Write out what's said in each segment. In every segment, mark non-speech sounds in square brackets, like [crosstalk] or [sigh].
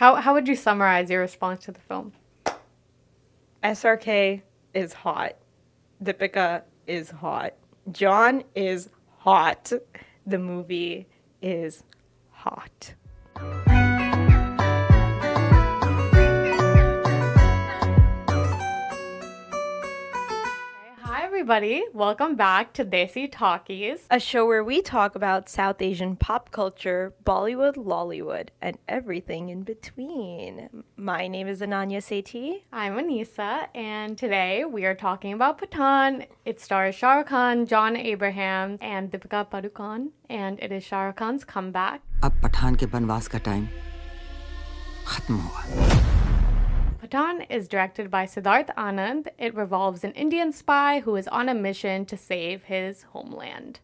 How how would you summarize your response to the film? SRK is hot. Deepika is hot. John is hot. The movie is hot. everybody. Welcome back to Desi Talkies, a show where we talk about South Asian pop culture, Bollywood, Lollywood, and everything in between. My name is Ananya Sethi. I'm Aneesa, and today we are talking about Pathaan. It stars Shah Rukh Khan, John Abraham, and Deepika Padukone, and it is Shah Rukh Khan's comeback. अब पठान के बनवास का time खत्म हुआ Pathaan is directed by Siddharth Anand. It revolves an Indian spy who is on a mission to save his homeland.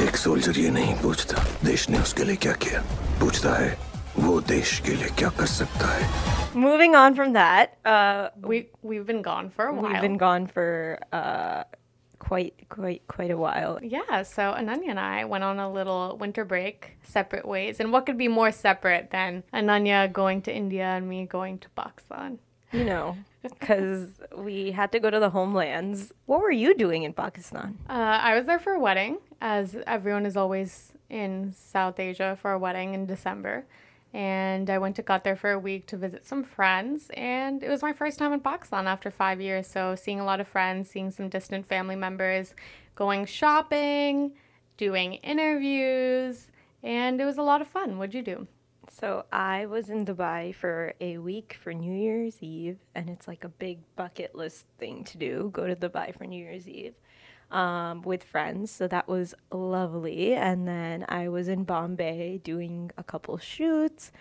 एक soldier ये नहीं पूछता देश ने उसके लिए क्या किया पूछता है वो देश के लिए क्या कर सकता है Moving on from that, uh, We we've been gone for a while. we've been gone for uh, quite, quite, quite a while. Yeah, so Ananya and I went on a little winter break separate ways. And what could be more separate than Ananya going to India and me going to Pakistan? You know, [laughs] because we had to go to the homelands. What were you doing in Pakistan? Uh, I was there for a wedding, as everyone is always in South Asia for a wedding in December. And I went to Qatar for a week to visit some friends. And it was my first time in Pakistan after five years. So, seeing a lot of friends, seeing some distant family members, going shopping, doing interviews. And it was a lot of fun. What'd you do? So I was in Dubai for a week for New Year's Eve, and it's like a big bucket list thing to do. Go to Dubai for New Year's Eve um, with friends. So that was lovely. And then I was in Bombay doing a couple shoots,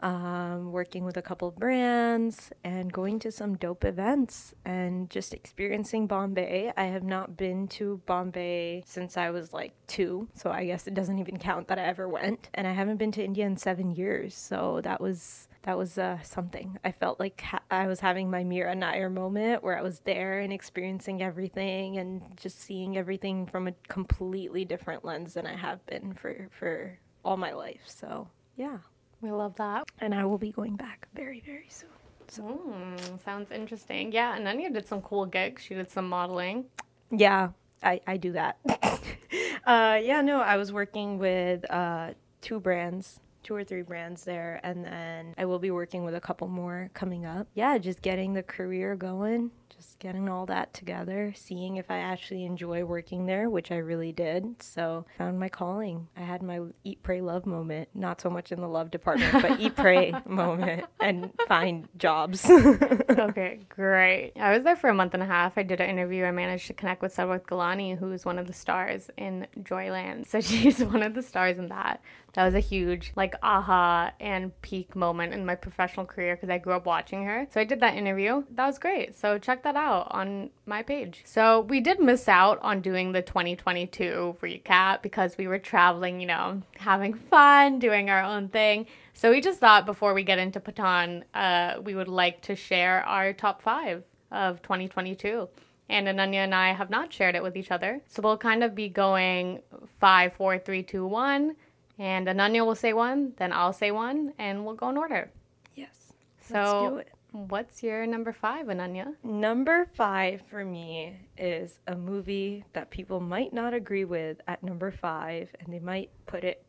um, working with a couple brands, and going to some dope events and just experiencing Bombay. I have not been to Bombay since I was like two, so I guess it doesn't even count that I ever went. And I haven't been to India in seven years, so that was that was uh, something. I felt like ha- I was having my Mira Nair moment where I was there and experiencing everything and just seeing everything from a completely different lens than I have been for for all my life. So yeah, We love that. and I will be going back very very soon. Mm, sounds interesting. Yeah, Ananya did some cool gigs. She did some modeling. Yeah, I, I do that. [laughs] uh, yeah, no, I was working with uh, two brands, two or three brands there, and then I will be working with a couple more coming up. Yeah, just getting the career going, just getting all that together, seeing if I actually enjoy working there, which I really did. So, found my calling. I had my eat, pray, love moment, not so much in the love department, but eat, pray [laughs] moment, and find jobs. [laughs] okay, great. I was there for a month and a half. I did an interview. I managed to connect with Sarwat Gilani, who's one of the stars in Joyland. So [laughs] she's one of the stars in that. That was a huge, like, aha and peak moment in my professional career because I grew up watching her. So I did that interview. That was great. So check that out on my page. So we did miss out on doing the 2022 recap because we were traveling, you know, having fun, doing our own thing. So we just thought before we get into Pathaan, uh, we would like to share our top five of 2022. And Ananya and I have not shared it with each other. So we'll kind of be going five, four, three, two, one. And Ananya will say one, then I'll say one, and we'll go in order. yes. So, Let's do it. what's your number five, Ananya? Number five for me is a movie that people might not agree with at number five, and they might put it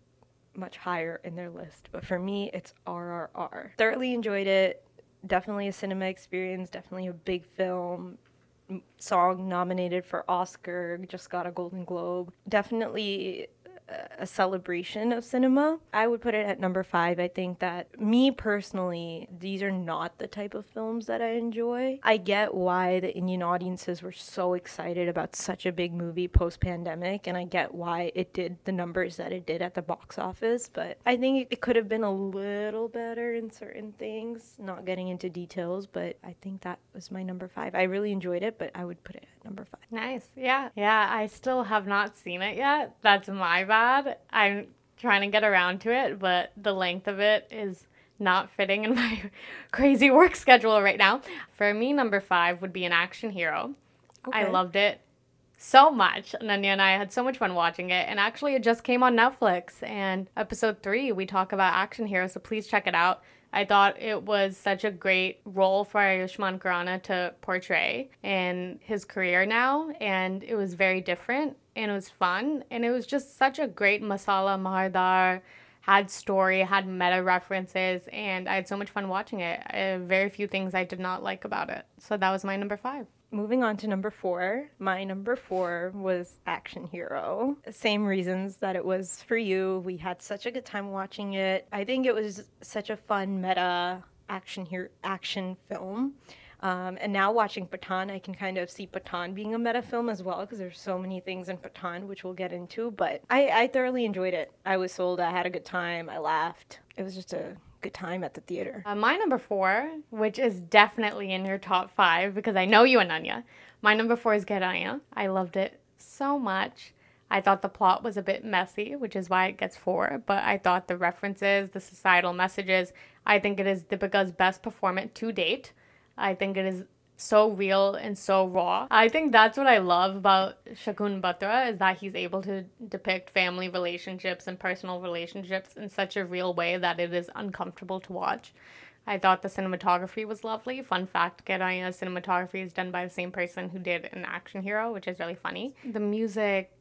much higher in their list. But for me, it's RRR. Thoroughly enjoyed it. Definitely a cinema experience. Definitely a big film. Song nominated for Oscar. Just got a Golden Globe. Definitely a celebration of cinema. I would put it at number five. I think that me personally, these are not the type of films that I enjoy. I get why the Indian audiences were so excited about such a big movie post pandemic, and I get why it did the numbers that it did at the box office, but I think it could have been a little better in certain things. Not getting into details, but I think that was my number five. I really enjoyed it, but I would put it number five. Nice. Yeah. Yeah. I still have not seen it yet. That's my bad. I'm trying to get around to it, but the length of it is not fitting in [laughs] my crazy work schedule right now. For me, number five would be an action hero. Okay. I loved it so much. Nanya and I had so much fun watching it. And actually, it just came on Netflix. And episode three, we talk about action heroes. So please check it out. I thought it was such a great role for Ayushmann Khurrana to portray in his career now. And it was very different and it was fun. And it was just such a great masala mahardar had story, had meta references, and I had so much fun watching it. Very few things I did not like about it. So that was my number five. Moving on to number four. My number four was Action Hero. Same reasons that it was for you. We had such a good time watching it. I think it was such a fun meta action here action film. Um, and now watching Pathaan, I can kind of see Pathaan being a meta film as well because there's so many things in Pathaan which we'll get into. But I, I thoroughly enjoyed it. I was sold. I had a good time. I laughed. It was just a good time at the theater. Uh, my number four, which is definitely in your top five because I know you, and Ananya. My number four is Gehraiyaan. I loved it so much. I thought the plot was a bit messy, which is why it gets four, but I thought the references, the societal messages, I think it is Deepika's best performance to date. I think it is so real and so raw. I think that's what I love about Shakun Batra is that he's able to depict family relationships and personal relationships in such a real way that it is uncomfortable to watch. I thought the cinematography was lovely. Fun fact, Gehraiyaan's cinematography is done by the same person who did an action hero, which is really funny. The music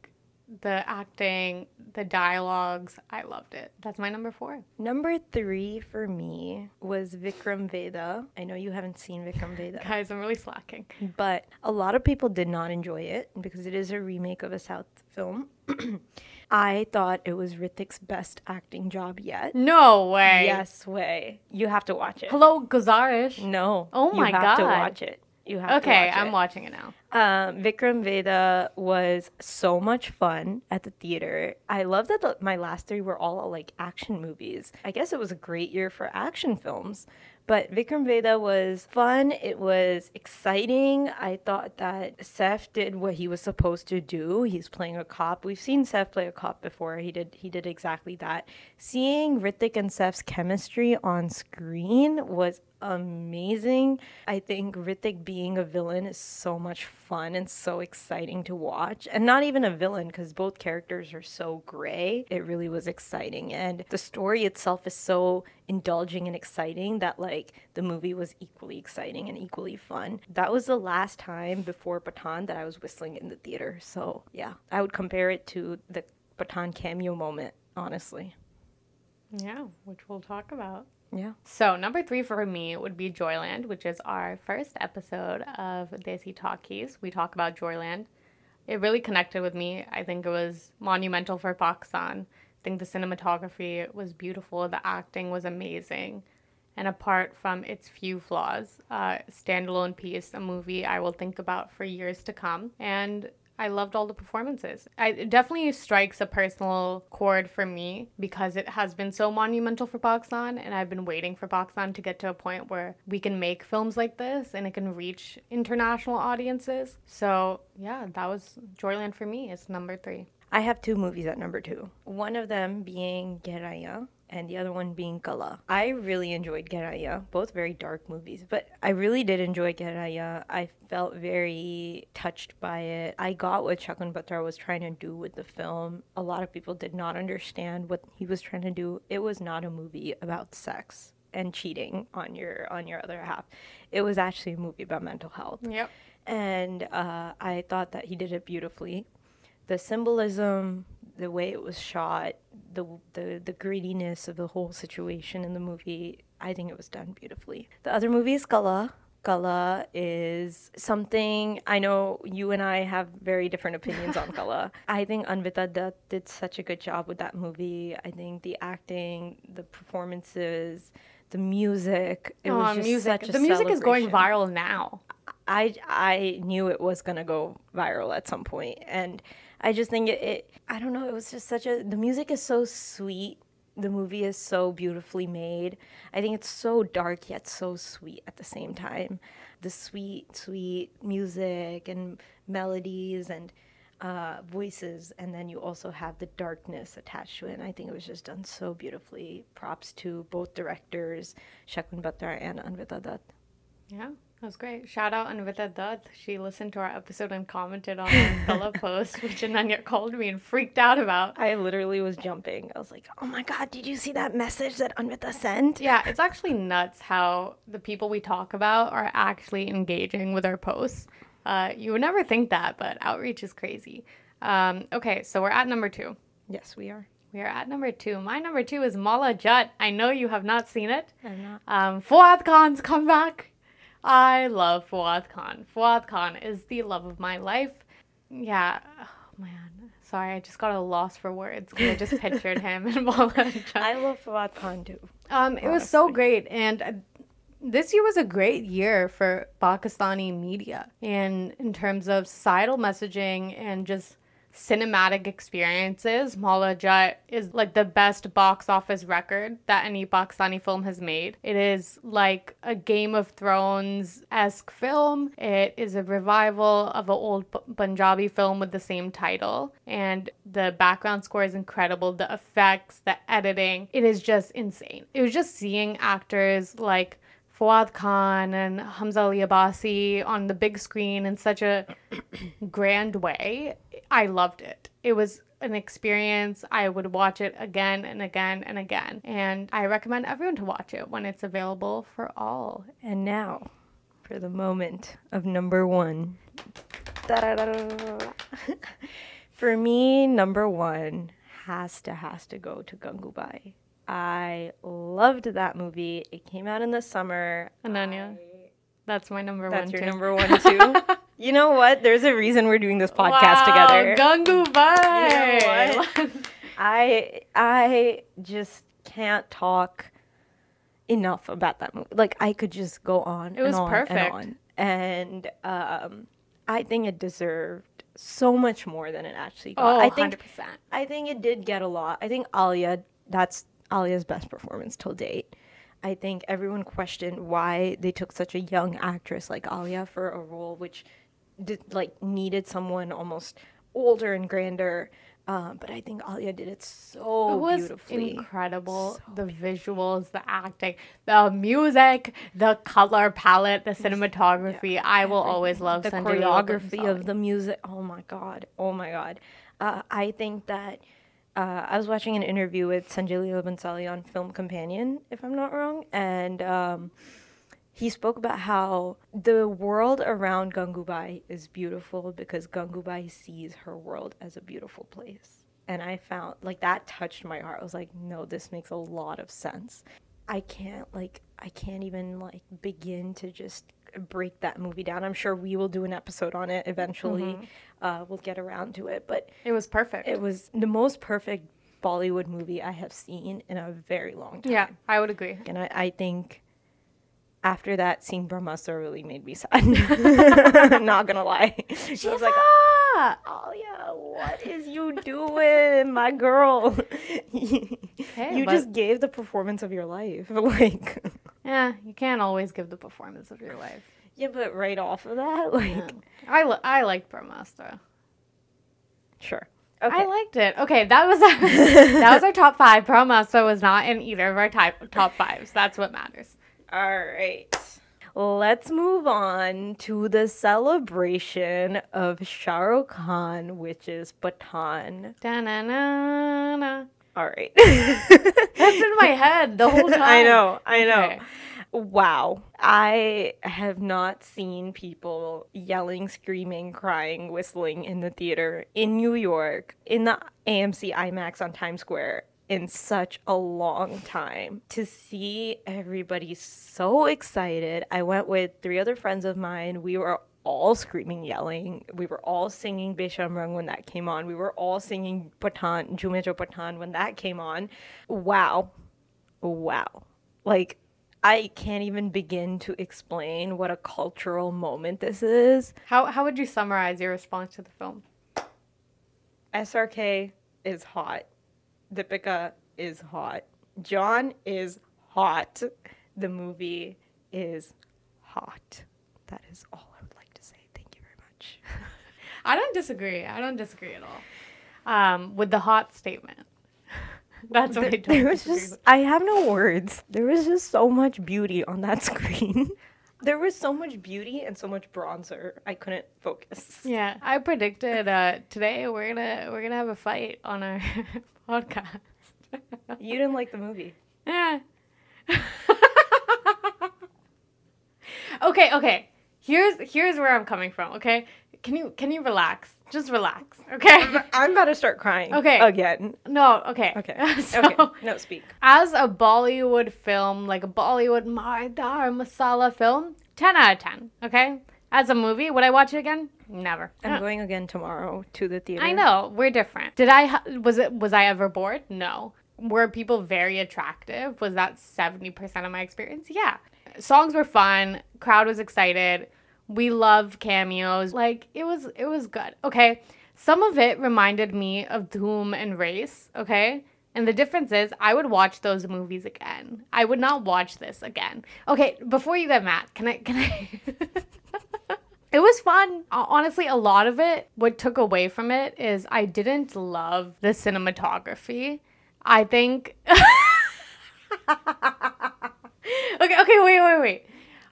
the acting, the dialogues. I loved it. That's my number four. Number three for me was Vikram Vedha. I know you haven't seen Vikram Vedha. Guys, I'm really slacking. But a lot of people did not enjoy it because it is a remake of a South film. [clears throat] I thought it was Hrithik's best acting job yet. No way. Yes, way. You have to watch it. Hello, Guzarish. No. Oh my you have God. to watch it. You have to Okay, I'm it. watching it now. Um, Vikram Vedha was so much fun at the theater. I love that the, my last three were all like action movies. I guess it was a great year for action films. But Vikram Vedha was fun. It was exciting. I thought that Saif did what he was supposed to do. He's playing a cop. We've seen Saif play a cop before. He did he did exactly that. Seeing Hrithik and Saif's chemistry on screen was amazing. I think Hrithik being a villain is so much fun and so exciting to watch. And not even a villain because both characters are so gray. It really was exciting. And the story itself is so indulging and exciting that like the movie was equally exciting and equally fun. That was the last time before Pathaan that I was whistling in the theater. So yeah, I would compare it to the Pathaan cameo moment, honestly. Yeah, which we'll talk about. Yeah. So, number three for me would be Joyland, which is our first episode of Desi Talkies. We talk about Joyland. It really connected with me. I think it was monumental for Pakistan. I think the cinematography was beautiful, the acting was amazing. And apart from its few flaws, uh, standalone piece, a movie I will think about for years to come. And I loved all the performances. I, it definitely strikes a personal chord for me because it has been so monumental for Pakistan, and I've been waiting for Pakistan to get to a point where we can make films like this and it can reach international audiences. So, yeah, that was Joyland for me. It's number three. I have two movies at number two. One of them being Gehraiyaan and the other one being Kala. I really enjoyed Gehraiyaan, both very dark movies, but I really did enjoy Gehraiyaan. I felt very touched by it. I got what Shakun Batra was trying to do with the film. A lot of people did not understand what he was trying to do. It was not a movie about sex and cheating on your on your other half. It was actually a movie about mental health Yep. and uh, I thought that he did it beautifully. The symbolism, the way it was shot, the the the grittiness of the whole situation in the movie, I think it was done beautifully. The other movie is Kala. Kala is something I know you and I have very different opinions on [laughs] Kala. I think Anvita Dutt did such a good job with that movie. I think the acting, the performances, the music, it was Oh, just music. such a The music is going viral now. I I knew it was gonna go viral at some point, and I just think it, it. I don't know. It was just such a. The music is so sweet. The movie is so beautifully made. I think it's so dark yet so sweet at the same time. The sweet, sweet music and melodies and uh, voices, and then you also have the darkness attached to it. And I think it was just done so beautifully. Props to both directors, Shakun Batra and Anvita Dutt. Yeah. That was great. Shout out Anvita Dutt. She listened to our episode and commented on our [laughs] post, which Ananya called me and freaked out about. I literally was jumping. I was like, "Oh my god, did you see that message that Anvita sent?" Yeah, it's actually nuts how the people we talk about are actually engaging with our posts. Uh, you would never think that, but outreach is crazy. Um, okay, so we're at number two. Yes, we are. We are at number two. My number two is Maula Jatt. I know you have not seen it. I'm not. Um, Fawad Khan's comeback. I love Fawad Khan. Fawad Khan is the love of my life. Yeah. Oh, man. Sorry, I just got a loss for words because I just [laughs] pictured him and [laughs] Jatt. I love Fawad Khan too. Um, it was so great, and uh, this year was a great year for Pakistani media, and in terms of societal messaging and just cinematic experiences. Maula Jatt is like the best box office record that any Pakistani film has made. It is like a Game of Thrones esque film. It is a revival of an old Punjabi film with the same title, and the background score is incredible. The effects, the editing, it is just insane. It was just seeing actors like. Fawad Khan and Hamza Ali Abbasi on the big screen in such a [coughs] grand way. I loved it. It was an experience. I would watch it again and again and again. And I recommend everyone to watch it when it's available for all. And now, for the moment of number one. [laughs] For me, number one has to has to go to Gangubai. I loved that movie. It came out in the summer. Ananya, that's my number That's one. your too. number one too. [laughs] you know what? There's a reason we're doing this podcast together. Gangubai. You know? I I just can't talk enough about that movie. Like I could just go on. It was and on perfect. And, on. and um, I think it deserved so much more than it actually got. oh, I think 100%. I think it did get a lot. I think Alia, that's Alia's best performance till date. I think everyone questioned why they took such a young actress like Alia for a role which did like needed someone almost older and grander. Um, but I think Alia did it so It was beautifully. incredible. the visuals, the acting, the music, the color palette, the cinematography. I will always love the Sanjay choreography of the music. Oh my god! Oh my god! Uh, I think that uh, I was watching an interview with Sanjay Leela Bhansali on Film Companion, if I'm not wrong, and um, he spoke about how the world around Gangubai is beautiful because Gangubai sees her world as a beautiful place. And I found like that touched my heart. I was like, no, this makes a lot of sense. I can't like I can't even like begin to just break that movie down. I'm sure we will do an episode on it eventually. Uh, we'll get around to it, but It was perfect. it was the most perfect Bollywood movie I have seen in a very long time. yeah, I would agree. And I, I think after that, seeing Brahmastra really made me sad. I'm [laughs] not gonna lie. She was like, Ah! oh yeah, what is you doing, my girl? [laughs] you Hey, just gave the performance of your life. [laughs] Like, Yeah, you can't always give the performance of your life. yeah, but right off of that, like, I, li- I liked Brahmastra. sure. Okay. I liked it. Okay, that was our, that was our top five. Brahmastra was not in either of our type, top fives. That's what matters. All right. Let's move on to the celebration of Shah Rukh Khan, which is Pathaan. Da-na-na-na. All right. [laughs] That's in my head the whole time. [laughs] I know, I know. Okay. Wow. I have not seen people yelling, screaming, crying, whistling in the theater in New York, in the AMC IMAX on Times Square in such a long time. To see everybody so excited. I went with three other friends of mine. We were all screaming, yelling. We were all singing Besharam Rang when that came on. We were all singing Pathaan, Jhoome Jo Pathaan when that came on. Wow. Wow. Like, I can't even begin to explain what a cultural moment this is. How, how would you summarize your response to the film? SRK is hot. Deepika is hot. John is hot. The movie is hot. That is all I would like to say. Thank you very much. [laughs] I don't disagree. I don't disagree at all. Um, with the hot statement. [laughs] That's what I don't There was just with. I have no words. There was just so much beauty on that [laughs] screen. There was so much beauty and so much bronzer. I couldn't focus. Yeah, I predicted uh, today we're gonna we're gonna have a fight on our [laughs] podcast. You didn't like the movie. Yeah. [laughs] okay, okay. Here's here's where I'm coming from. Okay, can you can you relax? Just relax. Okay. I'm about to start crying. Okay. Again. No. Okay. Okay. [laughs] So, okay. No, speak. As a Bollywood film, like a Bollywood Mardar masala film, ten out of ten. Okay. As a movie, would I watch it again? Never. I'm going again tomorrow to the theater. I know we're different. Did I was it was I ever bored? No. Were people very attractive? Was that seventy percent of my experience? Yeah. Songs were fun. Crowd was excited. We love cameos. Like it was it was good. Okay. Some of it reminded me of Doom and Race. Okay. And the difference is, I would watch those movies again. I would not watch this again. Okay, before you get mad, can I? Can I? [laughs] It was fun. Honestly, a lot of it, what took away from it is I didn't love the cinematography. I think. [laughs] okay, okay, wait, wait, wait.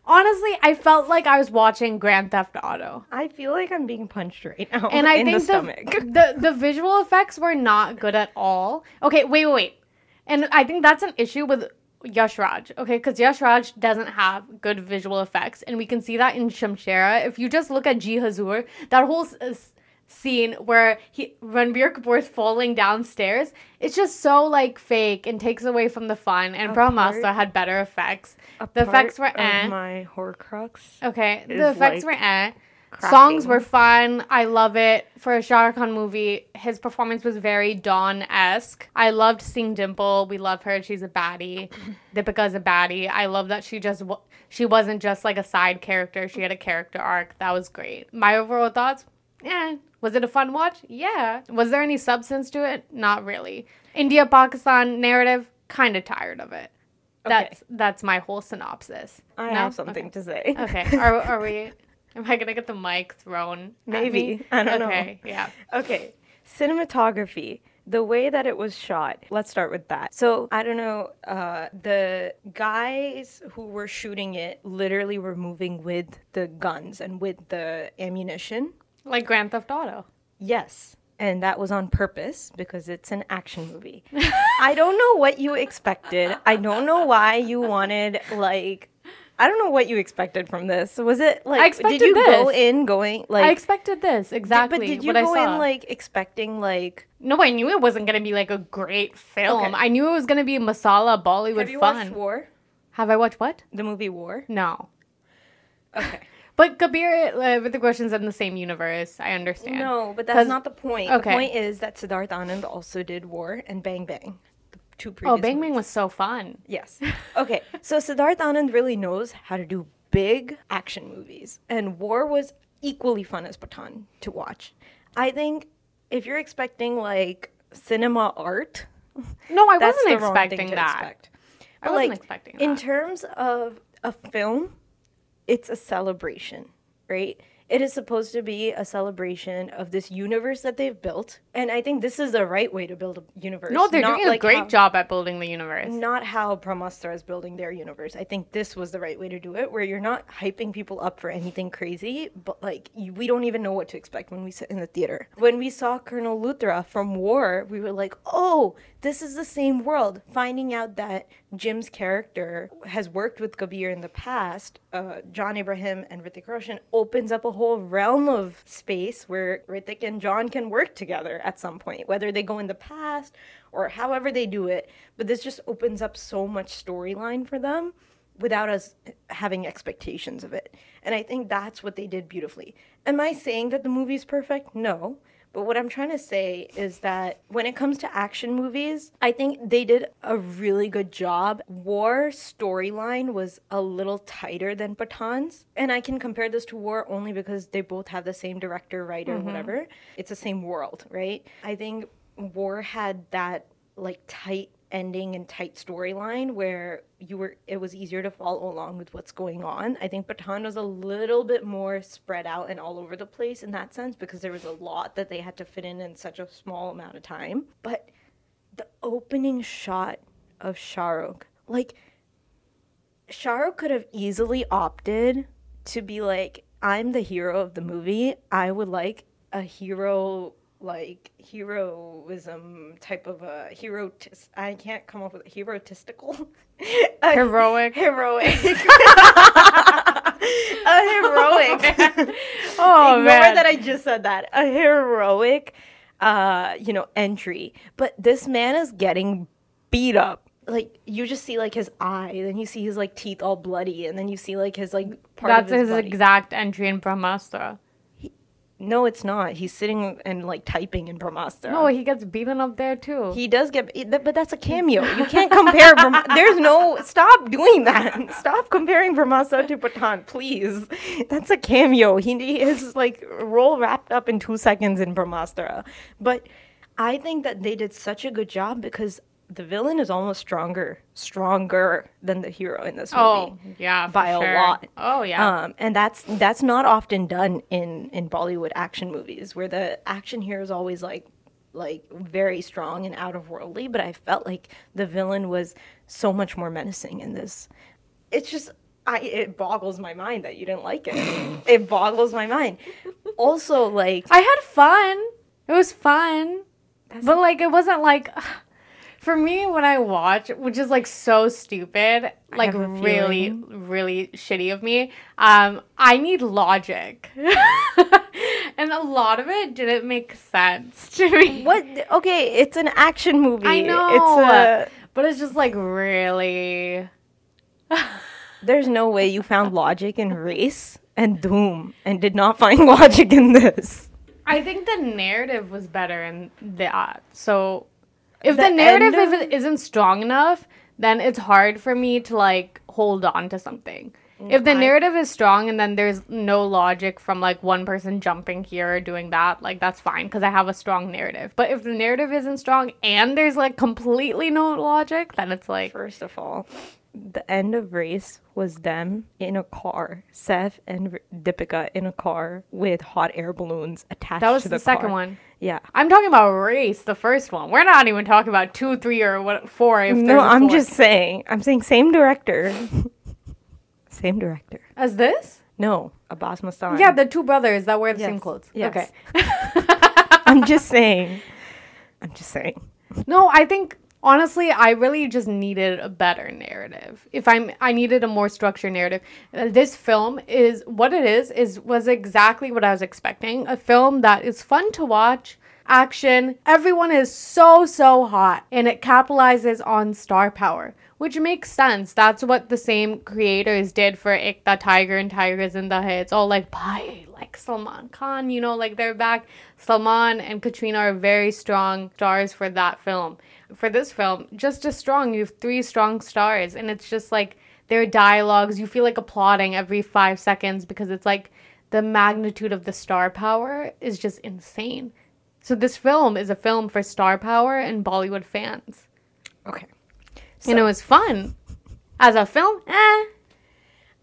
Honestly, I felt like I was watching Grand Theft Auto. I feel like I'm being punched right now And I [laughs] in think the the, stomach. [laughs] the the visual effects were not good at all. Okay, wait, wait, wait. And I think that's an issue with Yash Raj, okay? Because Yash Raj doesn't have good visual effects, and we can see that in Shamshera. If you just look at Ji Huzoor, that whole s- scene where he Ranbir Kapoor's falling downstairs, it's just so like fake and takes away from the fun. And Brahmastra had better effects. The effects were eh. my Horcrux. Okay, the effects like, were eh. cracking. Songs were fun. I love it. For a Shah Rukh Khan movie, his performance was very Don esque. I loved seeing Dimple. We love her. She's a baddie. [laughs] Deepika's a baddie. I love that she just she wasn't just like a side character. She had a character arc. That was great. My overall thoughts. Yeah. Was it a fun watch? Yeah. Was there any substance to it? Not really. India Pakistan narrative. Kind of tired of it. Okay. That's that's my whole synopsis. I No? have something Okay. to say. Okay. Are, are we? Am I gonna get the mic thrown? Maybe. I don't know. Okay. Yeah. Okay. Cinematography. The way that it was shot. Let's start with that. So, I don't know, uh, the guys who were shooting it literally were moving with the guns and with the ammunition. Like Grand Theft Auto. Yes. And that was on purpose because it's an action movie. I don't know what you expected. I don't know why you wanted like I don't know what you expected from this. Was it like expected did you go in going like I expected this exactly. but did you go in like expecting like No, I knew it wasn't gonna be like a great film. Okay. I knew it was gonna be masala Bollywood Have you fun. watched War? Have I watched what? The movie War? No. Okay. But Kabir uh, with the questions in the same universe. I understand. No, but that's not the point. okay. The point is that Siddharth Anand also did War and Bang Bang. The two Oh, previous Oh, Bang movies. Bang was so fun. Yes. [laughs] Okay. So Siddharth Anand really knows how to do big action movies, and War was equally fun as Pathaan to watch. I think if you're expecting like cinema art, No, I wasn't the wrong thing expecting that. expect. I wasn't like, expecting that. In terms of a film, it's a celebration, right? It is supposed to be a celebration of this universe that they've built, and I think this is the right way to build a universe. No, they're not doing a great how- job at building the universe. not how Brahmastra is building their universe. I think this was the right way to do it, where you're not hyping people up for anything crazy, but like you, we don't even know what to expect when we sit in the theater. When we saw Colonel Luthra from War, we were like, oh, this is the same world. Finding out that Jim's character has worked with Kabir in the past, uh, John Abraham and Hrithik Roshan, opens up a whole realm of space where Hrithik and John can work together at some point, whether they go in the past or however they do it. But this just opens up so much storyline for them without us having expectations of it. And I think that's what they did beautifully. Am I saying that the movie's perfect? No. But what I'm trying to say is that when it comes to action movies, I think they did a really good job. War storyline was a little tighter than Pathaan's. And I can compare this to War only because they both have the same director, writer, mm-hmm. whatever. It's the same world, right? I think War had that like tight ending and tight storyline where you were it was easier to follow along with what's going on. I think Pathaan was a little bit more spread out and all over the place in that sense because there was a lot that they had to fit in in such a small amount of time. But the opening shot of Shahrukh, like Shah Rukh could have easily opted to be like, I'm the hero of the movie. I would like a hero like heroism type of a hero I can't come up with a heroistical [laughs] a Heroic. heroic [laughs] [laughs] a heroic Oh Ignore man. that I just said that. A heroic, uh, you know, entry. But this man is getting beat up. Like you just see like his eye, then you see his like teeth all bloody, and then you see like his like part That's of his, his exact entry in Brahmastra. No, it's not. He's sitting and like typing in Brahmastra. No, he gets beaten up there too. He does get, but that's a cameo. You can't compare. Brahma- [laughs] There's no. Stop doing that. [laughs] Stop comparing Brahmastra to Pathaan, please. That's a cameo. He, he is like role wrapped up in two seconds in Brahmastra. But I think that they did such a good job because the villain is almost stronger, stronger than the hero in this movie oh yeah, by a lot. Oh yeah. Um, and that's that's not often done in in Bollywood action movies, where the action here is always like like very strong and out of worldly. But I felt like the villain was so much more menacing in this. It's just. I, it boggles my mind that you didn't like it. [laughs] it boggles my mind. Also, like I had fun. It was fun. but like it wasn't like for me when I watch, which is like so stupid, like really, really shitty of me. Um, I need logic. [laughs] and a lot of it didn't make sense to me. what? Okay, it's an action movie. I know. It's a, but it's just like really [laughs] there's no way you found logic in Race and Doom and did not find [laughs] logic in this. I think the narrative was better in that. So if The the, narrative of- isn't strong enough, then it's hard for me to like hold on to something. If the mm, narrative is strong and then there's no logic from like one person jumping here or doing that, like that's fine because I have a strong narrative. But if the narrative isn't strong and there's like completely no logic, then it's like First of all, the end of Race was them in a car, Saif and Deepika in a car with hot air balloons attached that was the, the, second one. Yeah. I'm talking about race, the first one. We're not even talking about two, three, or what four. If No, I'm just saying. I'm saying same director. [laughs] same director. as this. No, Abbas Mastan. Yeah, the two brothers that wear the same clothes. yes. Okay. [laughs] I'm just saying. I'm just saying. No, I think honestly, I really just needed a better narrative. If I'm, I needed a more structured narrative. Uh, This film is what it is. Is was exactly what I was expecting. A film that is fun to watch. Action. Everyone is so so hot, and it capitalizes on star power, which makes sense. That's what the same creators did for Ek Tha Tiger and Tiger Zinda Hai. It's all like bye, like Salman Khan. You know, like they're back. Salman and Katrina are very strong stars for that film for this film just as strong you have three strong stars and it's just like their dialogues you feel like applauding every five seconds because it's like the magnitude of the star power is just insane. So this film is a film for star power and bollywood fans. Okay. and it was fun. As a film eh.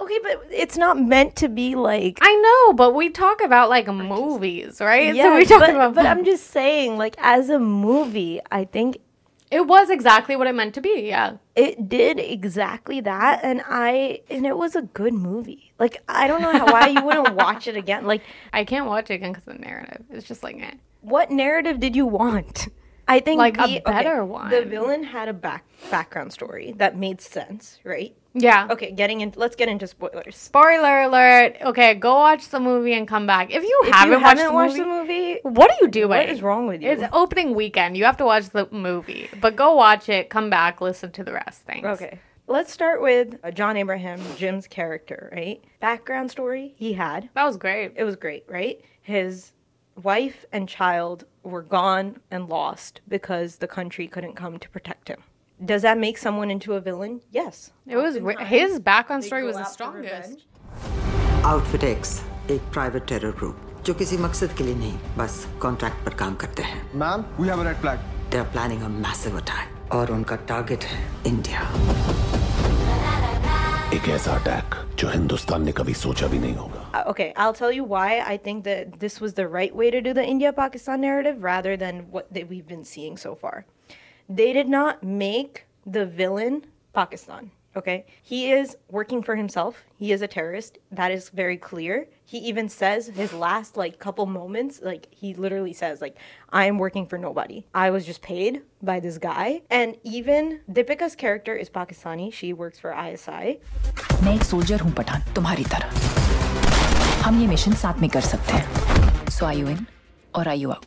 Okay, but it's not meant to be like i know but we talk about like movies right? Yeah, so we talk but, about but I'm just saying, like as a movie, I think it was exactly what it meant to be yeah. It did exactly that and i and it was a good movie. Like i don't know how, why you wouldn't [laughs] watch it again. Like i can't watch it again because of the narrative. It's just like eh. what narrative did you want? I think Like a the- better the one. The villain had a back background story that made sense right yeah okay getting into let's get into spoilers Spoiler alert. Okay, go watch the movie and come back. If you if haven't, you haven't watched, watched the, the movie, movie what are you doing? what is wrong with you It's opening weekend. You have to watch the movie. But go watch it, come back, listen to the rest. Thanks. Okay. Let's start with uh, John Abraham, Jim's character, right? Background story he had. That was great. It was great, right? His wife and child were gone and lost because the country couldn't come to protect him Does that make someone into a villain? Yes. It was re- his background story was the strongest. Outfit x एक private terror group जो किसी मकसद के लिए नहीं बस contract पर काम करते हैं Ma'am, we have a red flag. They are planning a massive attack और उनका टारगेट है इंडिया एक ऐसा अटैक जो हिंदुस्तान ने कभी सोचा भी नहीं होगा Uh, okay, I'll tell you why I think that this was the right way to do the India Pakistan narrative rather than what that we've been seeing so far. They did not make the villain Pakistan. Okay. He is working for himself. He is a terrorist. That is very clear. He even says his last like couple moments, like he literally says, like, I am working for nobody. I was just paid by this guy. And even Deepika's character is Pakistani. She works for ISI. मैं एक soldier हूँ पठान तुम्हारी तरह हम ये mission साथ में कर सकते हैं सो आई यू इन और आई you out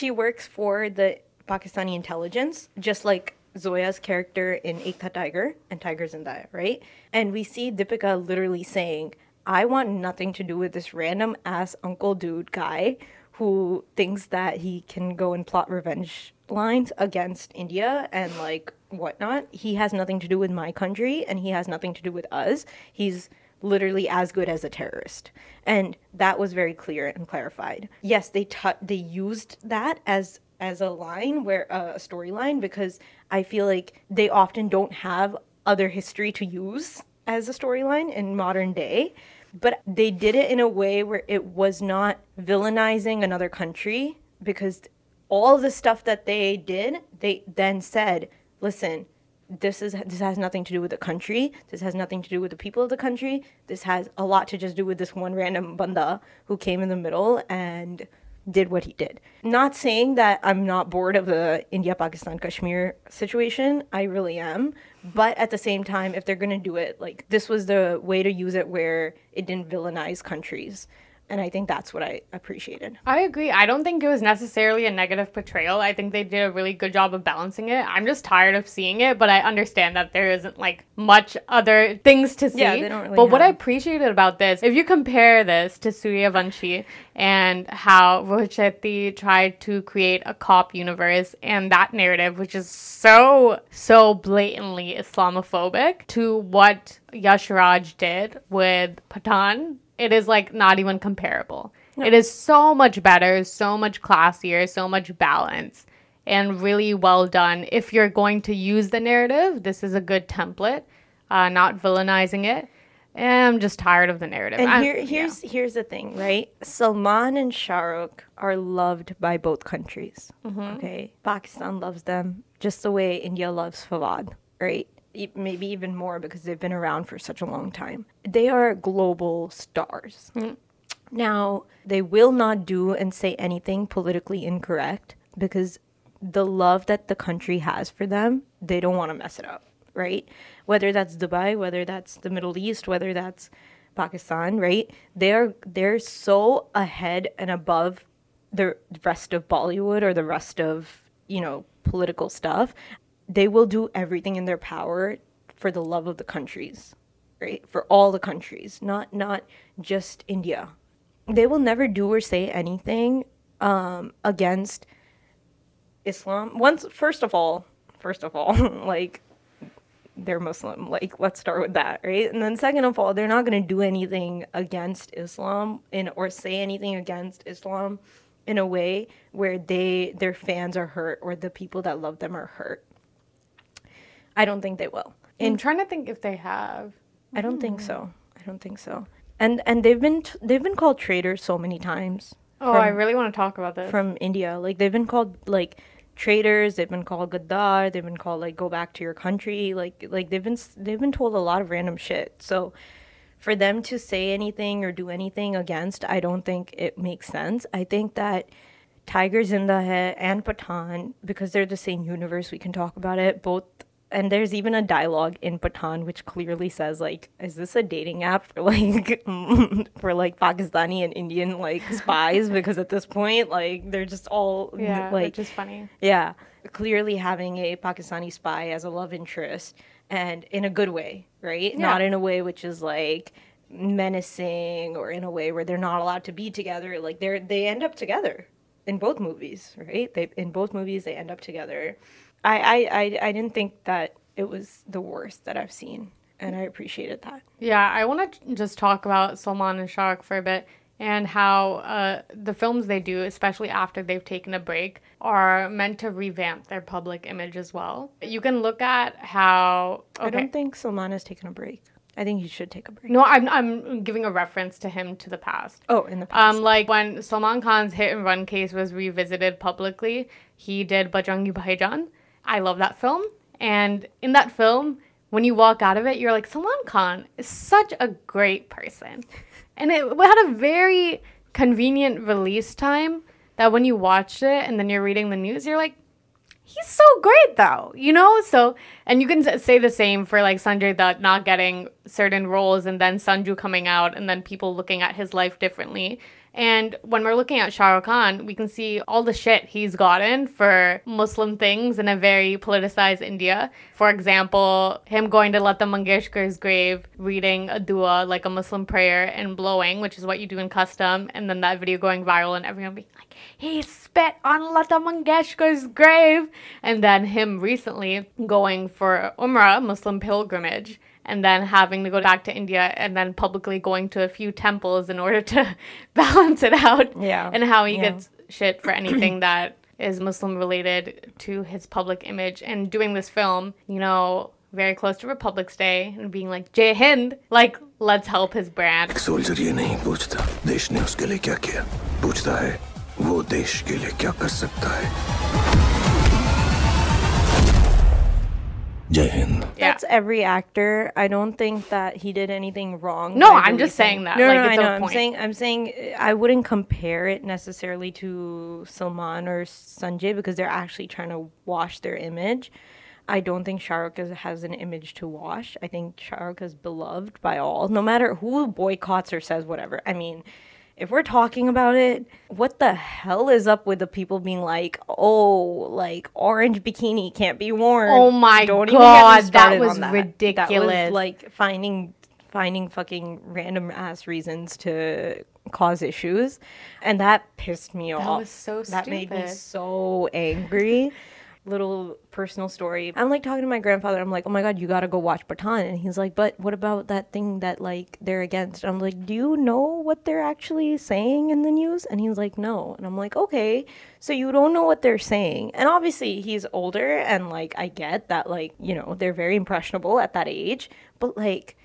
She works for the Pakistani intelligence, just like Zoya's character in Ek Tha Tiger and Tiger That, right? And we see Deepika literally saying, I want nothing to do with this random ass uncle dude guy who thinks that he can go and plot revenge lines against India and like whatnot. He has nothing to do with my country and he has nothing to do with us. He's literally as good as a terrorist and that was very clear and clarified yes they tu- they used that as as a line where uh, a storyline because i feel like they often don't have other history to use as a storyline in modern day but they did it in a way where it was not villainizing another country because all the stuff that they did they then said listen this is this has nothing to do with the country. This has nothing to do with the people of the country. This has a lot to just do with this one random banda who came in the middle and did what he did. Not saying that I'm not bored of the India Pakistan Kashmir situation. I really am. But at the same time, if they're going to do it, like this was the way to use it where it didn't villainize countries. And I think that's what I appreciated. I agree. I don't think it was necessarily a negative portrayal. I think they did a really good job of balancing it. I'm just tired of seeing it, but I understand that there isn't like much other things to see. Yeah, they don't really but what I appreciated about this, if you compare this to Sooryavanshi and how Rohit tried to create a cop universe and that narrative, which is so, so blatantly Islamophobic, to what Yash Raj did with Pathaan, it is like not even comparable. It is so much better, so much classier, so much balance, and really well done. If you're going to use the narrative, this is a good template, uh, not villainizing it. And I'm just tired of the narrative. And here, yeah. here's here's the thing, right? Salman and Shahrukh are loved by both countries. Okay, Pakistan loves them just the way India loves Fawad, right? Maybe even more because they've been around for such a long time. They are global stars. Hmm. Now, they will not do and say anything politically incorrect because the love that the country has for them, they don't want to mess it up, right? Whether that's Dubai, whether that's the Middle East, whether that's Pakistan, right? They're they're so ahead and above the rest of Bollywood or the rest of, you know, political stuff. They will do everything in their power for the love of the countries, right? For all the countries, not not just India. They will never do or say anything um, against Islam. Once, first of all, first of all, [laughs] like they're Muslim. Like, let's start with that, right? And then second of all, they're not going to do anything against Islam in or say anything against Islam in a way where they their fans are hurt or the people that love them are hurt. I don't think they will. I'm trying to think if they have. I don't think hmm. so. I don't think so. And and they've been t- they've been called traitors so many times. Oh, I really want to talk about this. from India. Like they've been called like traitors. They've been called gaddar. They've been called like go back to your country. Like like they've been they've been told a lot of random shit. So for them to say anything or do anything against, I don't think it makes sense. I think that Tiger Zinda Hai and Pathaan, because they're the same universe, we can talk about it. Both and there's even a dialogue in Pathaan which clearly says like, is this a dating app for like [laughs] for like Pakistani and Indian like spies? [laughs] because at this point, like they're just all yeah, like which is funny. yeah, clearly having a Pakistani spy as a love interest and in a good way, right? Not in a way which is like menacing or in a way where they're not allowed to be together. Like they're they end up together in both movies, right? They in both movies they end up together. I I I, I didn't think that it was the worst that I've seen, and I appreciated that. Yeah, I want to just talk about Salman and Shahrukh for a bit and how uh, the films they do, especially after they've taken a break, are meant to revamp their public image as well. You can look at how. Okay. I don't think Salman has taken a break. I think he should take a break. No, I'm, I'm giving a reference to him to the past. Oh, in the past. Um, like when Salman Khan's hit and run case was revisited publicly, he did Bajrangi Bhaijaan. I love that film, and in that film, when you walk out of it, you're like, Salman Khan is such a great person. [laughs] And it had a very convenient release time that when you watched it and then you're reading the news, you're like, he's so great though, you know? So, and you can say the same for like Sanjay Dutt not getting certain roles and then Sanju coming out and then people looking at his life differently. And when we're looking at Shah Rukh Khan, we can see all the shit he's gotten for Muslim things in a very politicized India. For example, him going to Lata Mangeshkar's grave, reading a dua, like a Muslim prayer, and blowing, which is what you do in custom, and then that video going viral and everyone being like, he spit on Lata Mangeshkar's grave. And then him recently going for Umrah, Muslim pilgrimage, and then having to go back to India and then publicly going to a few temples in order to [laughs] balance it out. Yeah. And how he yeah. gets shit for anything [clears throat] that is Muslim related to his public image. And doing this film, you know, very close to Republic's Day and being like, Jai Hind, like, let's help his brand. Jai Hind. Yeah. That's every actor. I don't think that he did anything wrong. No, I'm just saying that. No, no, like, no, I'm saying I'm saying I wouldn't compare it necessarily to Salman or Sanjay because they're actually trying to wash their image. I don't think Shahrukh is, has an image to wash. I think Shahrukh is beloved by all, no matter who boycotts or says whatever. I mean, if we're talking about it, what the hell is up with the people being like, oh, like orange bikini can't be worn? Oh my Don't even get me God, that was That ridiculous. was like finding finding fucking random ass reasons to cause issues, and that pissed me off. That was so Stupid. That made me so angry. Little personal story. I'm like talking to my grandfather. I'm like, oh my god, you gotta go watch Pathaan, and he's like, but what about that thing that like they're against? I'm like, do you know what they're actually saying in the news? And he's like, no. And I'm like, okay, so you don't know what they're saying. And obviously he's older, and like I get that, like you know, they're very impressionable at that age, but like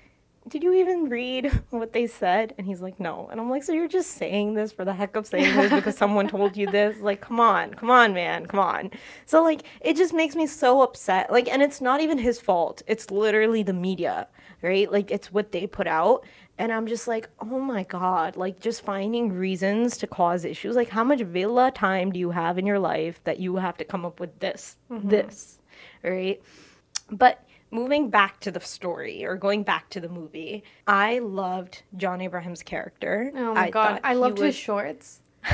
did you even read [laughs] what they said? And he's like, no. And I'm like, so you're just saying this for the heck of saying this because someone told you this? Like, come on, come on, man, come on. So, like, it just makes me so upset. Like, and it's not even his fault. It's literally the media, right? Like, it's what they put out. And I'm just like, oh my God, like, just finding reasons to cause issues. Like, how much villa time do you have in your life that you have to come up with this, mm-hmm. this, right? But moving back to the story or going back to the movie, I loved John Abraham's character. Oh my God. I loved his was- shorts. [laughs]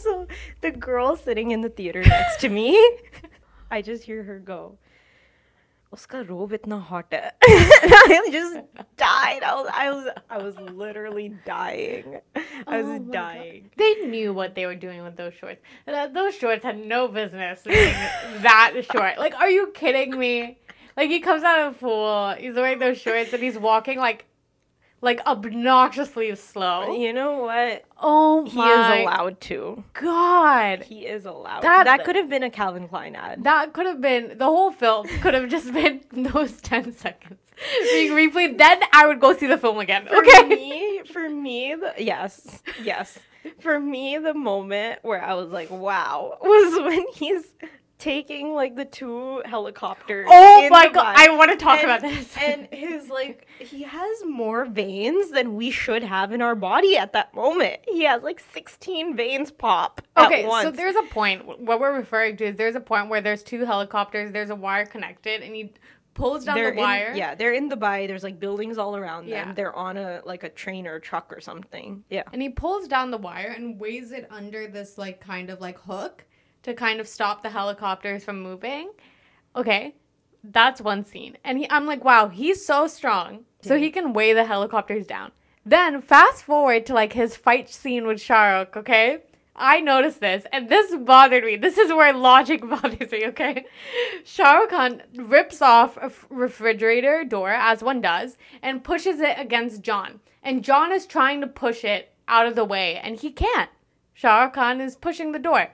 So the girl sitting in the theater next to me, [laughs] I just hear her go. Uska robe itna hot hai." [laughs] I just died. I was, I was, I was literally dying. I Oh was dying. They knew what they were doing with those shorts. Those shorts had no business being [laughs] that short. Like, are you kidding me? Like, he comes out of the pool, he's wearing those shorts, and he's walking like, like obnoxiously slow. You know what? Oh He my is allowed to. God. He is allowed. That- That, that could have been a Calvin Klein ad. That could have been the whole film. [laughs] Could have just been [laughs] those ten seconds being replayed. Then I would go see the film again. For Okay. me, for me, the, yes, yes. For me, the moment where I was like, "Wow," [laughs] was when he's taking like the two helicopters. Oh my god! I want to talk and, about this. [laughs] and his like, he has more veins than we should have in our body at that moment. He has like sixteen veins pop. Okay, at once. so there's a point. What we're referring to is there's a point where there's two helicopters. There's a wire connected, and he pulls down They're the wire. In, yeah, they're in Dubai. There's like buildings all around them. Yeah. They're on a like a train or a truck or something. Yeah. And he pulls down the wire and weighs it under this like kind of like hook to kind of stop the helicopters from moving. Okay. That's one scene. And he I'm like, wow, he's so strong. So he can weigh the helicopters down. Then fast forward to like his fight scene with Shah okay? I noticed this, and this bothered me. This is where logic [laughs] bothers me, okay? Shahrukh Khan rips off a refrigerator door, as one does, and pushes it against John. And John is trying to push it out of the way, and he can't. Shahrukh Khan is pushing the door.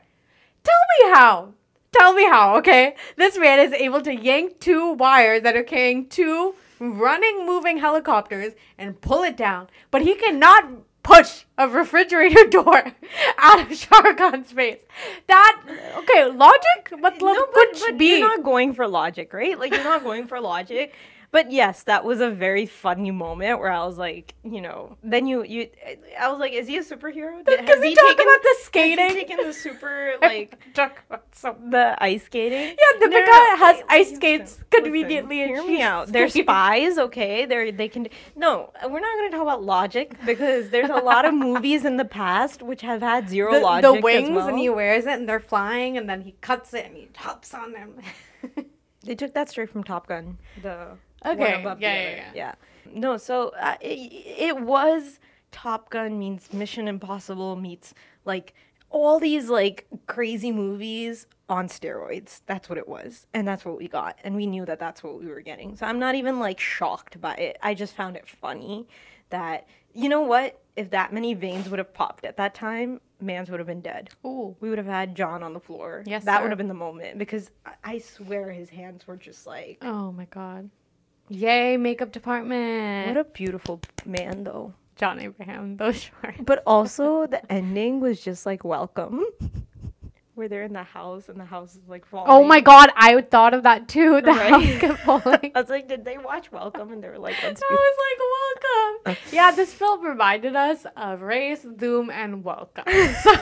Tell me how. Tell me how, okay? This man is able to yank two wires that are carrying two running, moving helicopters and pull it down, but he cannot push a refrigerator [laughs] door out of Rukh face. That okay, logic, but no, could but, but be. you're not going for logic, right? Like you're not going for logic. But yes, that was a very funny moment where I was like, you know, then you you I was like, is he a superhero? Did- Because we talk about the Has skating. he taken the super [laughs] like Talk about some- the ice skating? Yeah, No, no, no, has wait, ice skates listen, conveniently and Hear me out. They're spies, okay? They're they can. No, we're not going to talk about logic because there's a lot of [laughs] movies in the past which have had zero the, logic. the wings well. and he wears it and they're flying and then he cuts it and he hops on them. [laughs] They took that straight from Top Gun. The Okay, one above the yeah, yeah, other. yeah. No, so uh, it, it was Top Gun means Mission Impossible meets like all these like crazy movies on steroids. That's what it was, and that's what we got, and we knew that that's what we were getting. So I'm not even like shocked by it. I just found it funny that you know what? If that many veins would have popped at that time, Mans would have been dead. Ooh. We would have had John on the floor. Yes, that sir. would have been the moment because I swear his hands were just like. Oh my god. Yay, makeup department. What a beautiful man, though. John Abraham, those [laughs] shorts. But also, the ending was just like welcome. [laughs] Where they're in the house and the house is like falling. Oh my god, I thought of that too. The Right. house kept [laughs] falling. I was like, did they watch Welcome? And they were like, let's I was like, welcome. Uh. Yeah, this film reminded us of Race, Dhoom, and Welcome. So,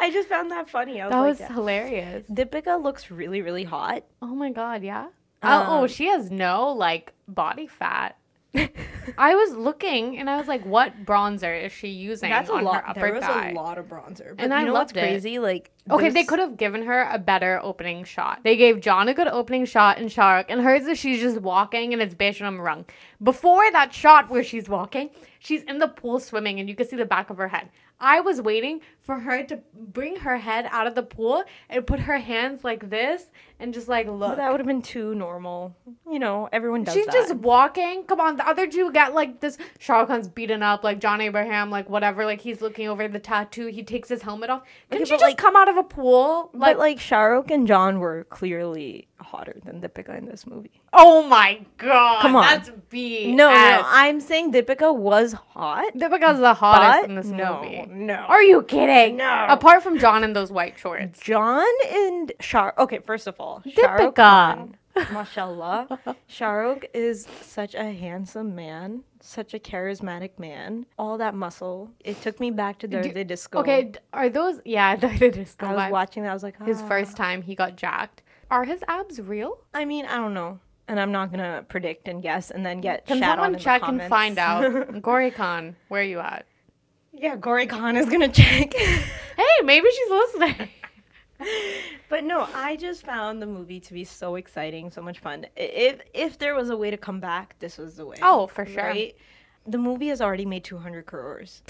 I just found that funny. I was that like, was yeah. hilarious. Deepika looks really, really hot. Oh my god, yeah. Oh, oh, Um, she has no like body fat. [laughs] I was looking and I was like, what bronzer is she using That's a on lot. her upper There was thigh? a lot of bronzer. But And you I know loved what's it. crazy? Like, Okay, they could have given her a better opening shot. They gave John a good opening shot in Shark, and hers is she's just walking and it's Besharam Rang. Before that shot where she's walking, she's in the pool swimming and you can see the back of her head. I was waiting for her to bring her head out of the pool and put her hands like this and just like look. that would have been too normal. You know, everyone does She's that. just walking. Come on, the other two got like this. Shah Khan's beaten up, like John Abraham, like whatever. Like he's looking over the tattoo. He takes his helmet off. Can Okay, she just like- come out of a pool? but like Shahrukh and John were clearly hotter than Deepika in this movie. Oh my god! Come on. that's B. No, no, I'm saying Deepika was hot. Deepika's the hottest in this no, movie. no. Are you kidding? No. Apart from John in those white shorts. John and Shah. Okay, first of all, Rukh Deepika. Khan, mashallah. [laughs] Shah Rukh is such a handsome man, such a charismatic man. All that muscle. It took me back to the, the disco. Okay, are those? Yeah, [laughs] the disco I was vibes. watching that. I was like, his "Ah." first time he got jacked. Are his abs real? I mean, I don't know, and I'm not gonna predict and guess and then get Can shat on someone check and find out? [laughs] Gauri Khan, where are you at? yeah, Gauri Khan is gonna check. Hey, maybe she's listening. [laughs] But no, I just found the movie to be so exciting, so much fun. If if there was a way to come back, this was the way. Oh, for sure. Right? The movie has already made 200 crores.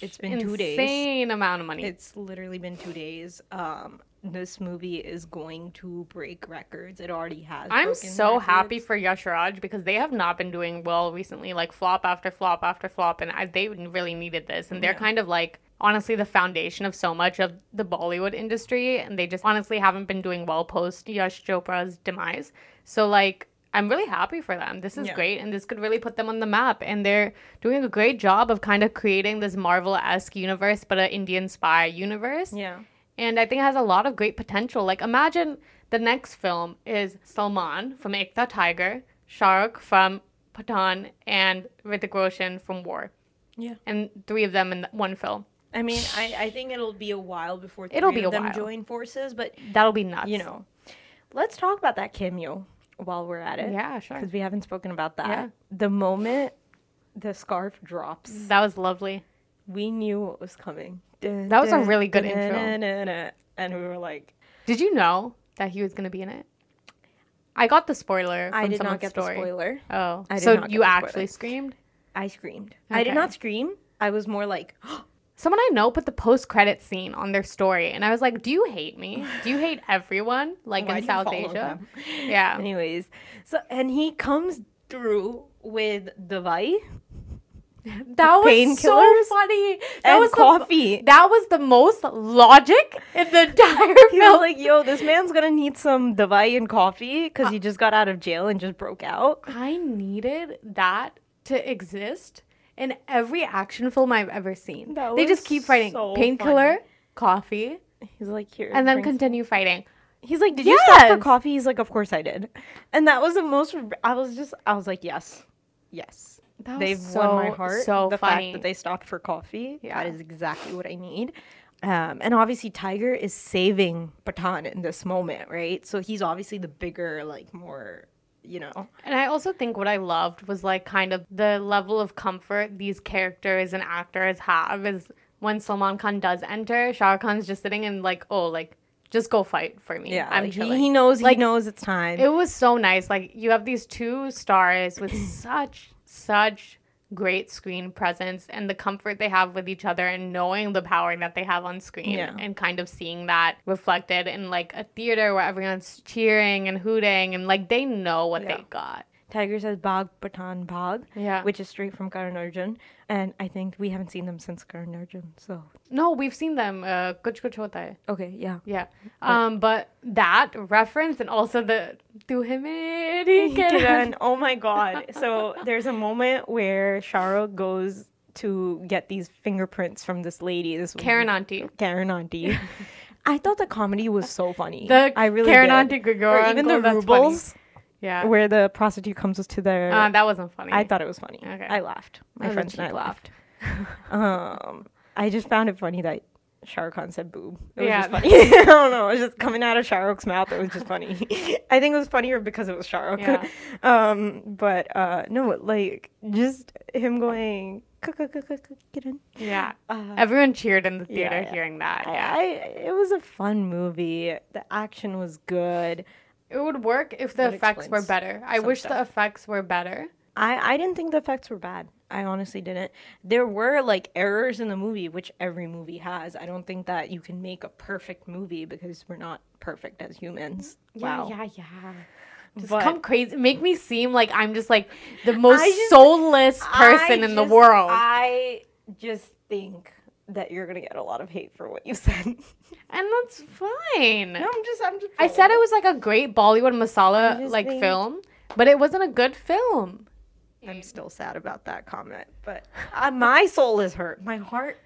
It's been two days. Insane amount of money. It's literally been two days. Um, this movie is going to break records. It already has. I'm so happy for Yash Raj because they have not been doing well recently, like flop after flop after flop, and I, they really needed this. And they're kind of like honestly the foundation of so much of the Bollywood industry, and they just honestly haven't been doing well post Yash Chopra's demise. So like. I'm really happy for them. This is Yeah. great, and this could really put them on the map. And they're doing a great job of kind of creating this Marvel esque universe, but an Indian spy universe. Yeah. And I think it has a lot of great potential. Like imagine the next film is Salman from Ek Tha Tiger, Shah Rukh from Pathaan, and Hrithik Roshan from War. Yeah. And three of them in one film. I mean, I, I think it'll be a while before It'll be a them while. join forces, but That'll be nuts. you know, let's talk about that cameo while we're at it. Yeah, sure. Because we haven't spoken about that. Yeah. The moment the scarf drops, That was lovely. we knew what was coming. That was a really good intro. intro. And we were like, Did you know that he was going to be in it? I got the spoiler from oh. I did not get story. the spoiler. Oh, so you actually screamed? I screamed. I did not scream. I was more like, Someone I know put the post credit scene on their story, and I was like, "Do you hate me? Do you hate everyone? [laughs] Like Why in South Asia?" them? [laughs] Yeah. anyways. So, and he comes through with Davai That was so funny. That and was the- coffee. that was the most logic in the [laughs] entire He was like, yo, this man's gonna need some Davai and coffee because uh he just got out of jail and just broke out. I needed that to exist in every action film I've ever seen. That they just keep fighting. so Painkiller, coffee, He's like here, and then continue fighting. He's like, "Did you stop for coffee?" He's like, "Of course I did." And that was the most. I was just, I was like, "Yes, yes." That was They've won my heart. so the funny. fact that they stopped for coffee, Yeah. that is exactly what I need. Um, and obviously, Tiger is saving Pathaan in this moment, right? So he's obviously the bigger, like more, you know. And I also think what I loved was like kind of the level of comfort these characters and actors have is when Salman Khan does enter, Shah Rukh Khan's just sitting and like, oh, like just go fight for me. Yeah, I'm he, chilling. he knows. Like, he knows it's time. It was so nice. Like you have these two stars with [clears throat] such such great screen presence and the comfort they have with each other and knowing the power that they have on screen Yeah. and kind of seeing that reflected in like a theater where everyone's cheering and hooting and like they know what Yeah. they got. Tiger says Bag Pathaan Bag, Yeah. which is straight from Karan Arjun, and I think we haven't seen them since Karan Arjun. So No, we've seen them. Uh, kuch kuch hota hai. okay, yeah. Yeah. Um, but that reference and also the tu hai meri [laughs] Kiran. Kiran, oh my god. [laughs] So there's a moment where Sharo goes to get these fingerprints from this lady, this Karen auntie. Karen auntie. [laughs] I thought the comedy was so funny. The I really Karen did. auntie Gregor Or even the uncle, that's rubles Yeah. where the prostitute comes to their Uh, that wasn't funny. I thought it was funny. Okay. I laughed. My friends and I legit laughed. [laughs] um, I just found it funny that Shah Rukh Khan said boob. It was Yeah. just funny. [laughs] I don't know. It was just coming out of Shah Rukh's mouth. It was just funny. [laughs] I think it was funnier because it was Shah Rukh. Yeah. um, but uh, no, like just him going, "K- k- k- k- k- get in. Yeah. Uh, Everyone cheered in the theater yeah. hearing that. I, I, it was a fun movie. The action was good. It would work if the That effects were better. I wish the effects were better. I, I didn't think the effects were bad. I honestly didn't. There were like errors in the movie, which every movie has. I don't think that you can make a perfect movie because we're not perfect as humans. wow. Yeah, yeah, yeah. Just But- come crazy. Make me seem like I'm just like the most just- soulless person I in the world. I just think that you're gonna get a lot of hate for what you [laughs] said. and that's fine. no, I'm just, I'm just. I said it was like a great Bollywood masala like think- film, but it wasn't a good film. I'm still sad about that comment, but [laughs] uh, my soul is hurt. My heart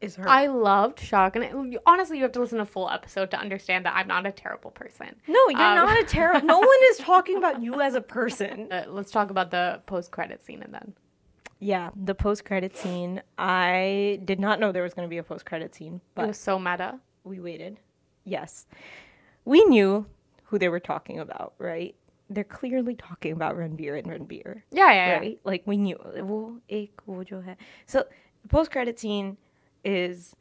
is hurt. I loved Shock, and it, honestly, you have to listen to a full episode to understand that I'm not a terrible person. no, you're Um, not a terrible. [laughs] no one is talking about you as a person. Uh, let's talk about the post-credit scene and then. Yeah, the post credit scene. I did not know there was going to be a post credit scene, but it was so meta. We waited. Yes, we knew who they were talking about, right? They're clearly talking about Ranbir and Ranveer. Yeah, yeah, right. Yeah. Like we knew. So the post credit scene is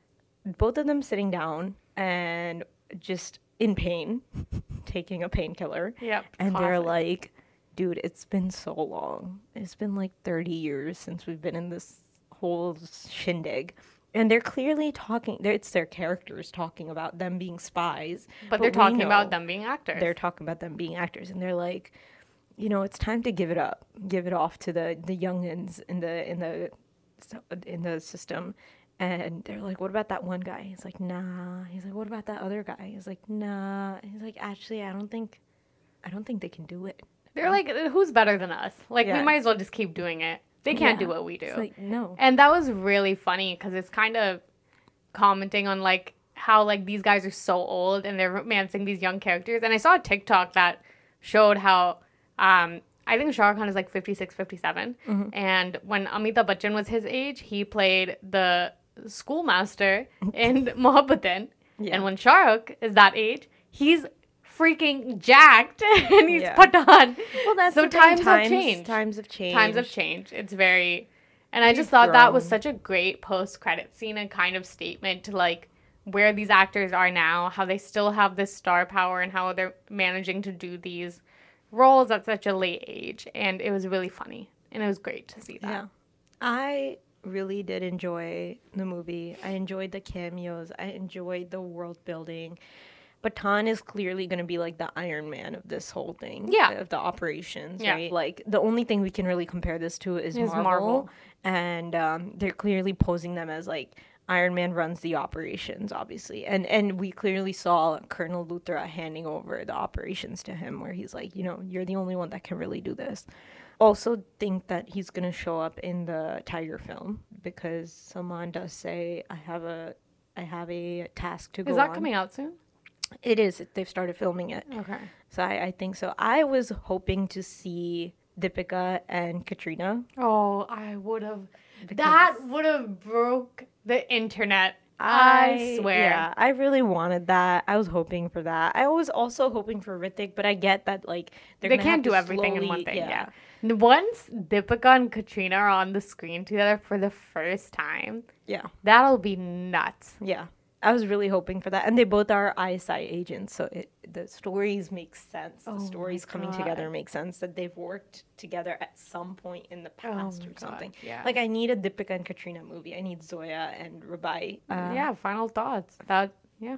both of them sitting down and just in pain, [laughs] taking a painkiller. Yep. And classic. they're like, dude, it's been so long. It's been like 30 years since we've been in this whole shindig. And they're clearly talking, they're, it's their characters talking about them being spies. But they're talking about them being actors. They're talking about them being actors. And they're like, you know, it's time to give it up, give it off to the the youngins in the in the in the system. And they're like, what about that one guy? He's like, nah. He's like, what about that other guy? He's like, nah. He's like, actually, I don't think, I don't think they can do it. They're like, who's better than us? Like, Yeah. we might as well just keep doing it. They can't do what we do. It's like, no. And that was really funny because it's kind of commenting on like how like these guys are so old and they're romancing these young characters. And I saw a TikTok that showed how um I think Shah Khan is like 56, 57. Mm-hmm. And when Amitabh Bachchan was his age, he played the schoolmaster [laughs] in Mohabbatein. Yeah. And when Shahrukh is that age, he's freaking jacked [laughs] and he's Yeah. put on. Well, that's so the thing, times, have changed. Times have changed. Times have changed. It's very, and I just thought that was such a great post-credit scene and kind of statement to like where these actors are now, how they still have this star power, and how they're managing to do these roles at such a late age. And it was really funny, and it was great to see that. Yeah. I really did enjoy the movie. I enjoyed the cameos. I enjoyed the world building. Pathaan is clearly going to be like the Iron Man of this whole thing. Yeah. Of the operations, Yeah. right? Like the only thing we can really compare this to is, Is Marvel. Marvel. And um, they're clearly posing them as like Iron Man runs the operations, obviously. And and we clearly saw Colonel Luthra handing over the operations to him where he's like, you know, you're the only one that can really do this. also think that he's gonna show up in the Tiger film because someone does say I have a I have a task to go Is that on. coming out soon? It is. They've started filming it. Okay. So I, I think so. I was hoping to see Deepika and Katrina. Oh, I would have. That would have broke the internet. I, swear. Yeah, I really wanted that. I was hoping for that. I was also hoping for Hrithik, but I get that like they're They can't do everything in one slowly- thing. Yeah. Once Deepika and Katrina are on the screen together for the first time, yeah, that'll be nuts. yeah. I was really hoping for that, and they both are ISI agents, so it, the stories make sense. The Oh my stories coming together make sense that they've worked together at some point in the past Oh or something. God, yeah. Like I need a Deepika and Katrina movie. I need Zoya and Rubai. Uh, yeah. Final thoughts. That. Yeah.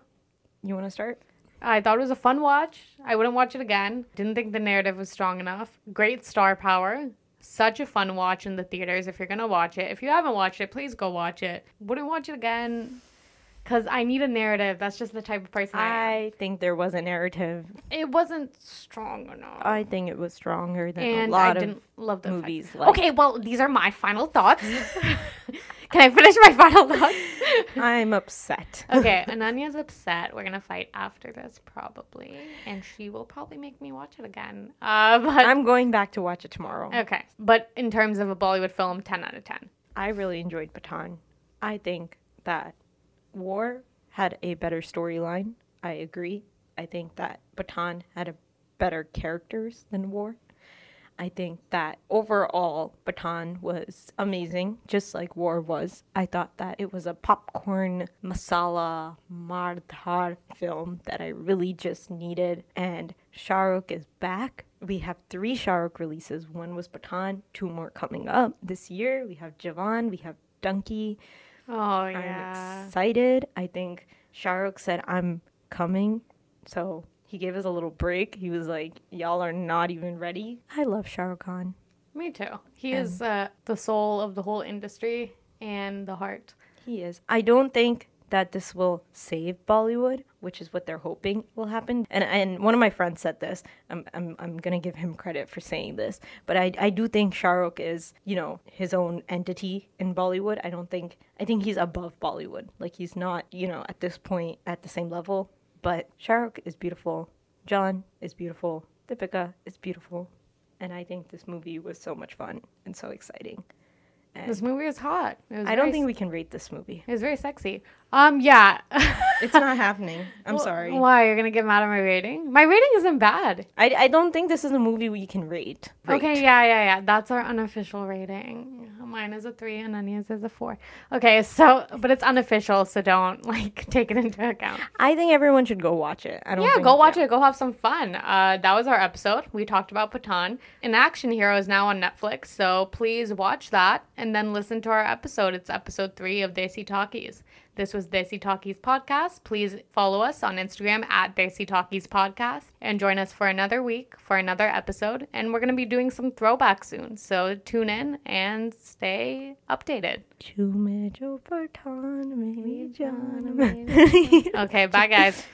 you want to start? I thought it was a fun watch. I wouldn't watch it again. Didn't think the narrative was strong enough. Great star power. Such a fun watch in the theaters if you're going to watch it. If you haven't watched it, please go watch it. Wouldn't watch it again because I need a narrative. That's just the type of person I. I think there was a narrative. It wasn't strong enough. I think it was stronger than and a lot I of didn't love the movies. like- Okay, well, these are my final thoughts. [laughs] Can I finish my final thoughts? [laughs] I'm upset. [laughs] okay, Ananya's upset. We're gonna fight after this probably, and she will probably make me watch it again. Uh, but I'm going back to watch it tomorrow. okay. But in terms of a Bollywood film, ten out of ten. I really enjoyed Pathaan. I think that War had a better storyline. I agree. I think that Pathaan had a better characters than War. I think that overall Pathaan was amazing, just like War was. I thought that it was a popcorn masala mardhar film that I really just needed. And Shahrukh is back. We have three Shahrukh releases. One was Pathaan, two more coming up this year. We have Jawan, we have Dunki. Oh yeah. I'm excited. I think Shahrukh said, I'm coming. So he gave us a little break. He was like, Y'all are not even ready. I love Shah Rukh Khan. Me too. He is uh, the soul of the whole industry and the heart. He is. I don't think that this will save Bollywood, which is what they're hoping will happen. And and one of my friends said this. I'm I'm I'm gonna give him credit for saying this, but I I do think Shah Rukh is you know his own entity in Bollywood. I don't think I think he's above Bollywood. Like he's not you know at this point at the same level. But Shah Rukh is beautiful. John is beautiful. Deepika is beautiful. And I think this movie was so much fun and so exciting. This movie was hot. It was I don't think we can rate this movie. it was very sexy. Um, yeah. It's not [laughs] happening. I'm sorry. Why you're gonna get mad at my rating? My rating isn't bad. I, I don't think this is a movie we can rate. Okay, yeah, yeah, yeah. That's our unofficial rating. Mine is a three and Anya's is a four. Okay, so but it's unofficial, so don't like [laughs] take it into account. I think everyone should go watch it. I don't. Know. Yeah, think, go watch it. Go have some fun. Uh, that was our episode. We talked about Pathaan. An Action Hero is now on Netflix, so please watch that and then listen to our episode. It's episode three of Desi Talkies. This was Desi Talkies Podcast. Please follow us on Instagram at Desi Talkies Podcast and join us for another week for another episode. And we're going to be doing some throwbacks soon, so tune in and stay updated. Jhoome Jo Pathaan mein jaan. Okay, bye guys.